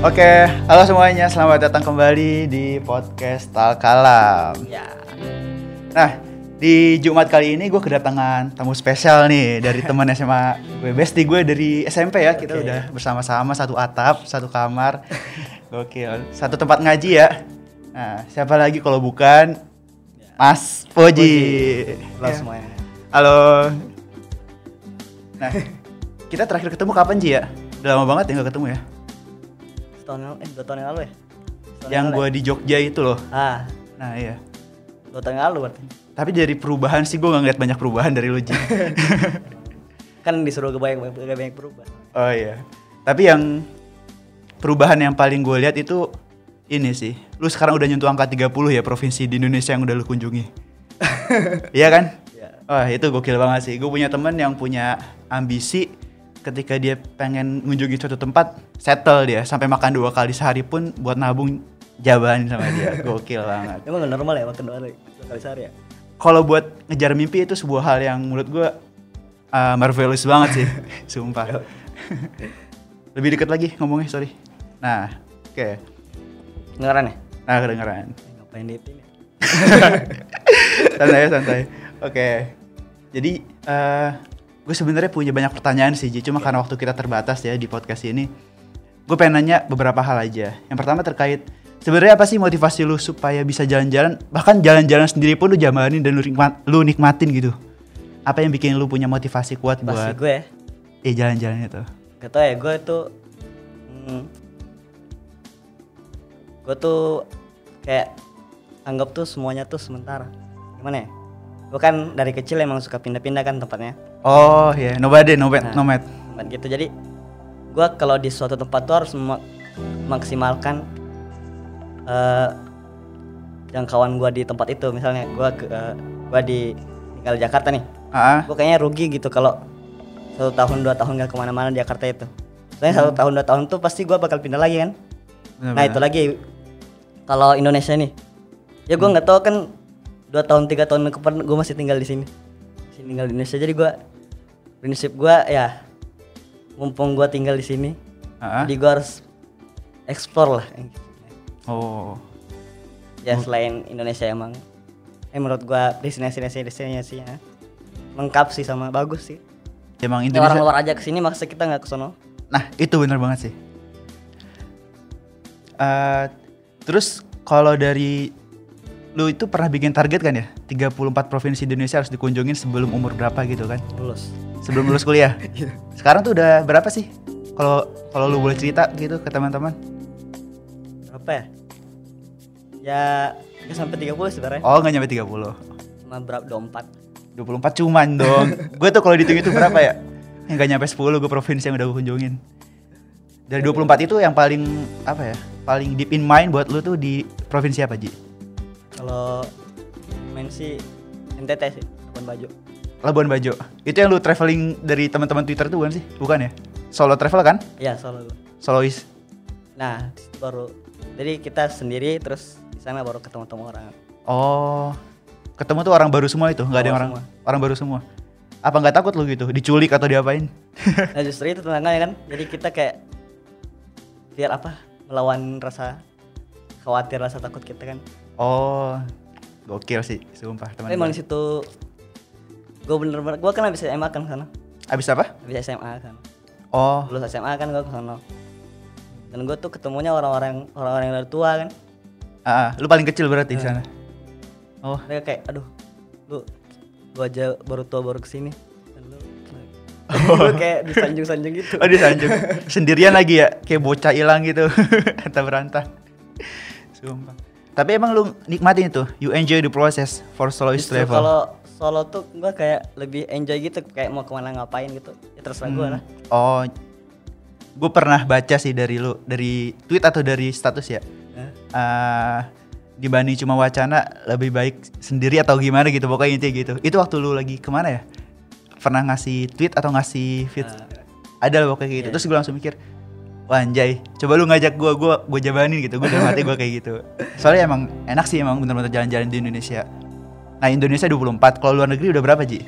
Oke, halo semuanya, selamat datang kembali di podcast Talkalam. Ya. Nah, di Jumat kali ini gue kedatangan tamu spesial nih dari teman SMA gue, bestie gue dari SMP ya. Kita Oke. udah bersama-sama satu atap, satu kamar, gokil, satu tempat ngaji ya. Nah, siapa lagi kalau bukan Mas Poji. Halo Ya. semuanya. Halo. Nah, kita terakhir ketemu kapan Ji ya? Udah lama banget ya nggak ketemu ya? Yang lalu, eh dua tahun yang lalu ya? Setahun Yang gue ya? di Jogja itu loh. Ah, Nah iya. dua tahun yang lalu berarti. Tapi dari perubahan sih gue nggak ngeliat banyak perubahan dari lu. Kan disuruh gak banyak, gak banyak berubah. oh iya. Tapi yang perubahan yang paling gue lihat itu ini sih. Lu sekarang udah nyentuh angka 30 ya provinsi di Indonesia yang udah lu kunjungi. iya kan? Ya. Wah itu gokil banget sih. Gue punya temen yang punya ambisi ketika dia pengen mengunjungi suatu tempat, settle dia sampai makan dua kali sehari pun buat nabung jabanin sama dia. Gokil banget. Emang gak normal ya makan dua kali, dua kali sehari ya? Kalau buat ngejar mimpi itu sebuah hal yang menurut gue uh, marvelous banget sih, sumpah. Lebih deket lagi ngomongnya, sorry. Nah, oke. Dengeran ya? Nah, kedengeran. Eh, Ngapain di ini? santai santai oke jadi eh gue sebenarnya punya banyak pertanyaan sih Ji. cuma karena waktu kita terbatas ya di podcast ini gue pengen nanya beberapa hal aja yang pertama terkait sebenarnya apa sih motivasi lu supaya bisa jalan-jalan bahkan jalan-jalan sendiri pun lu jalanin dan lu, nikmat, lu nikmatin gitu apa yang bikin lu punya motivasi kuat Pasti buat gue ya. eh jalan-jalan itu Gak tau ya, gue tuh hmm, Gue tuh kayak anggap tuh semuanya tuh sementara Gimana ya? Gue kan dari kecil emang suka pindah-pindah kan tempatnya. Oh ya nomad nomad Nah. nomad. tempat gitu. Jadi gua kalau di suatu tempat tuh harus mema- maksimalkan eh jangkauan gua di tempat itu. Misalnya gua ke eh, gua di tinggal di Jakarta nih. Ah gua kayaknya rugi gitu kalau satu tahun dua tahun gak ke mana-mana di Jakarta itu. Soalnya satu tahun dua tahun tuh pasti gua bakal pindah lagi kan. Nah itu lagi. Kalau Indonesia nih ya gua nggak tahu kan dua tahun tiga tahun ke depan gua masih tinggal di sini. Masih tinggal di Indonesia. Jadi gua prinsip gua ya mumpung gua tinggal di sini ah jadi gua harus explore lah. Oh. Ya selain Indonesia emang. Eh menurut gua destinasi destinasinya lengkap sih sama bagus sih. Emang Ya, orang Indonesia luar aja ke sini masa kita nggak ke sono Nah, itu bener banget sih. Eh, terus kalau dari lu itu pernah bikin target kan ya? 34 provinsi Indonesia harus dikunjungin sebelum umur berapa gitu kan? lulus Sebelum lulus kuliah. Sekarang tuh udah berapa sih? Kalau kalau lu boleh cerita gitu ke teman-teman. berapa ya ya nggak sampai 30 sebenarnya Oh, nggak nyampe 30. cuma berapa 24 24 cuman dong. gue tuh kalau dihitung itu berapa ya? Yang nggak nyampe 10 gue provinsi yang udah gue kunjungin. Dari 24 itu yang paling apa ya? Paling deep in mind buat lu tuh di provinsi apa, Ji? Kalau main sih NTT sih Labuan Bajo Labuan Bajo. Itu yang lu traveling dari teman-teman Twitter tuh bukan sih? Bukan ya? Solo travel kan? iya solo gua. Solois. nah baru jadi kita sendiri terus di sana baru ketemu-temu orang Oh. Ketemu tuh orang baru semua itu, nggak ada yang Orang orang orang baru semua. Apa nggak takut lu gitu? Diculik atau diapain? nah justru itu tantangannya kan jadi kita kayak biar apa melawan rasa khawatir rasa takut kita kan oh. Gokil sih, sumpah tapi emang di situ gue bener-bener gue kan habis SMA kan sana. Abis apa? habis SMA kan Oh. lulus SMA kan gue ke sana. Dan gue tuh ketemunya orang-orang orang-orang yang udah tua kan. Ah, ah. lu paling kecil berarti di sana. Oh. mereka kayak aduh lu gue aja baru tua baru ke sini. Gue kayak disanjung-sanjung gitu. Oh disanjung. Sendirian lagi ya? Kayak bocah hilang gitu. Entah berantah Sumpah Tapi emang lu nikmatin itu You enjoy the process For soloist Justru travel kalau solo tuh gue kayak lebih enjoy gitu kayak mau ke mana ngapain gitu ya terserah gue Hmm. lah Oh, gue pernah baca sih dari lu, dari tweet atau dari status ya. Eh, dibanding cuma wacana, lebih baik sendiri atau gimana gitu, pokoknya intinya gitu. Itu waktu lu lagi ke mana ya? Pernah ngasih tweet atau ngasih feed? Ada lah pokoknya gitu. iya. Terus gue langsung mikir, wah anjay, coba lu ngajak gue, gue gue jabanin gitu. Gue dalam hati gue kayak gitu. Soalnya emang enak sih emang bener-bener jalan-jalan di Indonesia. Nah Indonesia 24, kalau luar negeri udah berapa Ji?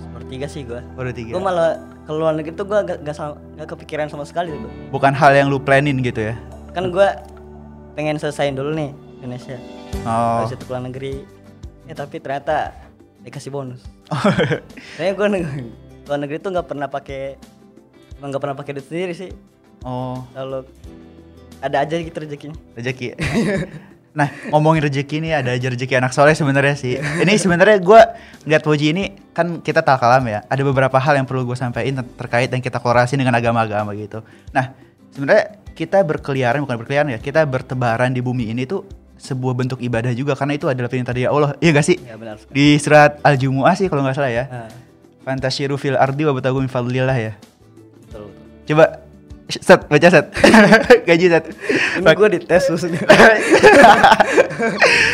seperti tiga sih gua. Baru tiga. Gua malah ke luar negeri tuh gua gak, gak, gak kepikiran sama sekali tuh. Bukan hal yang lu planin gitu ya? Kan gua pengen selesaiin dulu nih Indonesia. Oh. Habis itu ke luar negeri. Ya tapi ternyata dikasih bonus. Kayaknya gua neg- luar negeri tuh nggak pernah pakai emang nggak pernah pakai duit sendiri sih. Oh, Kalau ada aja gitu rezekinya. rezeki. Nah, ngomongin rezeki ini ada aja rezeki anak soleh sebenarnya sih. Ini sebenarnya gua ngeliat Woji ini kan kita tak kalam ya. Ada beberapa hal yang perlu gue sampaikan ter- terkait yang kita korelasi dengan agama-agama gitu. Nah, sebenarnya kita berkeliaran bukan berkeliaran ya, kita bertebaran di bumi ini tuh sebuah bentuk ibadah juga karena itu adalah perintah dari Allah. Iya gak sih? Ya benar. sekali. Di surat Al-Jumu'ah sih kalau nggak salah ya. Nah, Fantasyiru fil ardi wa batagu min fadlillah ya. betul betul. Coba set baca set. Gaji set. Ini gua dites maksudnya.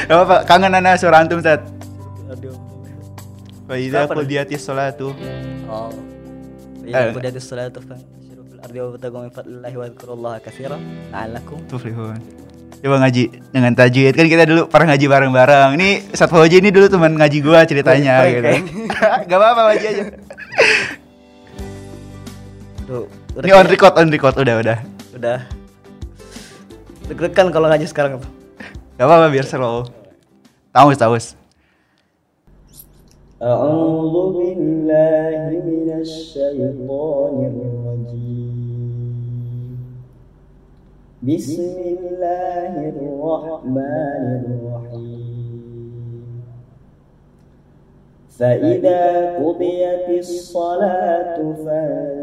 Gak apa-apa, kangen anak suara antum set. Aduh. Kapan? qudiyatis sholatu. Oh. Eh. Ya, kemudian di salatu fa syirufil ardi wa batagu min fadlillahi wa dzkurullaha katsiran la'allakum Tuflihun. Coba ngaji dengan tajwid kan kita dulu pernah ngaji bareng-bareng. Ini Sat Fauji ini dulu teman ngaji gua ceritanya gitu. Gak apa-apa ngaji aja. Tuh, Ini on kayak- record, on record udah udah. udah deg-degan kalau ngaji sekarang tuh. Gak apa-apa biar slow. Taus taus. أعوذ بالله من الشيطان الرجيم بسم الله الرحمن الرحيم فإذا قضيت الصلاة فانتشروا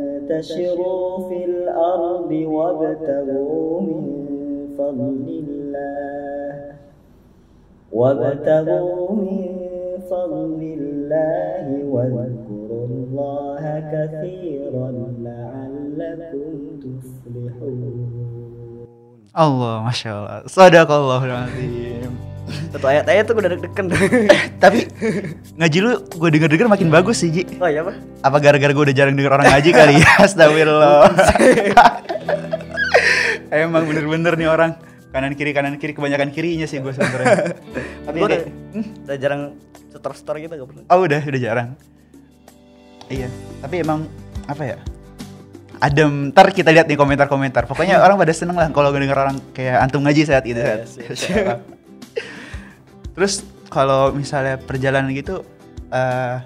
في الأرض وابتغوا من فضل الله. وابتغوا من فضل الله واذكروا الله كثيرا لعلكم تفلحون. Allah, masya Allah. Sadaqallahul Satu ayat-ayat tuh gue udah deg-degan Tapi ngaji lu gue denger-denger makin bagus sih Ji. Oh iya apa? Apa gara-gara gue udah jarang denger orang ngaji kali ya? Astagfirullah. Emang bener-bener nih orang kanan kiri kanan kiri kebanyakan kirinya sih gue sebenarnya. Tapi Gue udah, hmm? udah jarang setor-setor gitu gak pernah oh udah udah jarang. Iya. Tapi emang apa ya? Adem. Ntar kita lihat nih komentar-komentar. Pokoknya orang pada seneng lah kalau denger orang kayak antum ngaji saat itu. Iya, saat. Terus kalau misalnya perjalanan gitu, eh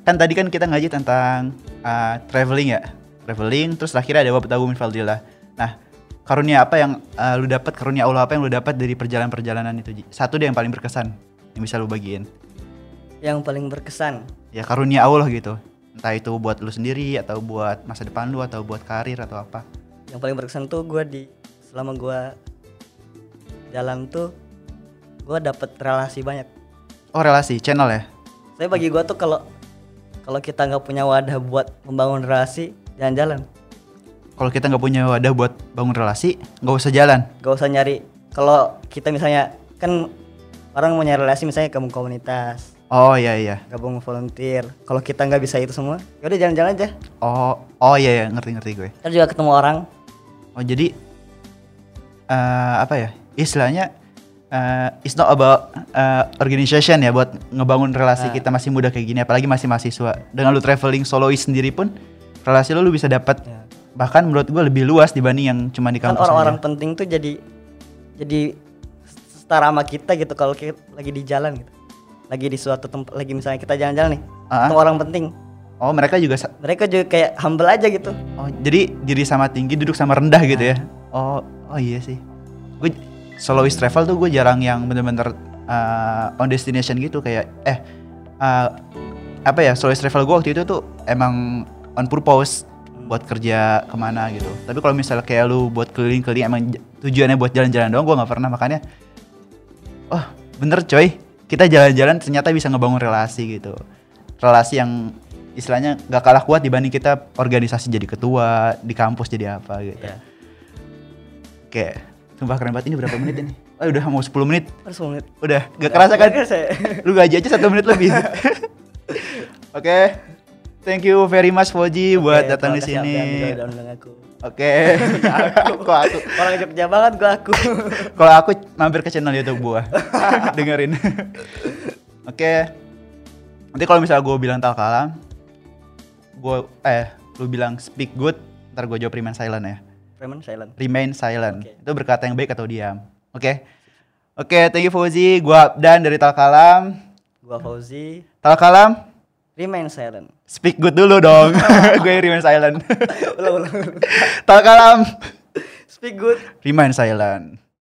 kan tadi kan kita ngaji tentang eh, traveling ya, traveling. Terus akhirnya ada wabtagu min fadlillah. Nah, karunia apa yang eh, lu dapat? Karunia Allah apa yang lu dapat dari perjalanan-perjalanan itu? Ji? Satu deh yang paling berkesan yang bisa lu bagiin. Yang paling berkesan Ya karunia Allah gitu. Entah itu buat lu sendiri atau buat masa depan lu atau buat karir atau apa. Yang paling berkesan tuh gue di Selama gue jalan tuh Gue dapet relasi banyak Oh relasi, channel ya? Tapi bagi gue tuh kalau kalau kita nggak punya wadah buat membangun relasi jalan-jalan Kalau kita nggak punya wadah buat bangun relasi, nggak usah jalan. gak usah nyari kalau kita misalnya kan orang mau nyari relasi misalnya gabung komunitas Oh iya iya. gabung volunteer kalau kita nggak bisa itu semua ya udah jalan-jalan aja Oh oh iya iya ngerti ngerti gue. kita juga ketemu orang Oh jadi eh apa ya istilahnya eh it's not about eh, organization ya buat ngebangun relasi kita masih muda kayak gini apalagi masih mahasiswa. Dengan lu traveling solois sendiri pun relasi lu lu bisa dapat Ya. bahkan menurut gue lebih luas dibanding yang cuma di kan kampus orang-orang aja. penting tuh jadi jadi setara sama kita gitu kalau kita lagi di jalan gitu. Lagi di suatu tempat lagi misalnya kita jalan-jalan nih Ah. ketemu orang penting. Oh mereka juga mereka juga kayak humble aja gitu. Oh jadi diri sama tinggi duduk sama rendah gitu ya? Oh oh iya sih. Gue solois travel tuh gue jarang yang bener-bener uh, on destination gitu. Kayak eh uh, apa ya solois travel gue waktu itu tuh emang on purpose buat kerja ke mana gitu. Tapi kalau misalnya kayak lu buat keliling-keliling emang tujuannya buat jalan-jalan doang gue nggak pernah. Makanya oh bener coy. Kita jalan-jalan ternyata bisa ngebangun relasi gitu. Relasi yang istilahnya gak kalah kuat dibanding kita organisasi jadi ketua di kampus jadi apa gitu. Ya. Oke sumpah keren banget. Ini berapa menit ini? Oh udah mau 10 menit. Harus menit. Udah gak kerasa kan? lu gaji aja satu menit lebih. Oke. Thank you very much Foji buat Oke, datang di sini. Udah undang aku. Oke. Kok aku? Orang Jogja banget gua aku. Kalau aku mampir ke channel YouTube gua, dengerin. Oke. Nanti kalau misalnya gue bilang tal kalam, gue eh lu bilang speak good, ntar gue jawab remain silent ya. Remain silent. Remain silent. Oke. Itu berkata yang baik atau diam. Oke. Oke, thank you Fauzi. Gua Abdan dari Tal Kalam. Gua Fauzi. Tal Kalam, Remain silent. speak good dulu dong. gue remain silent. ulang, ulang, ulang. Tal Kalam, Speak good. remain silent.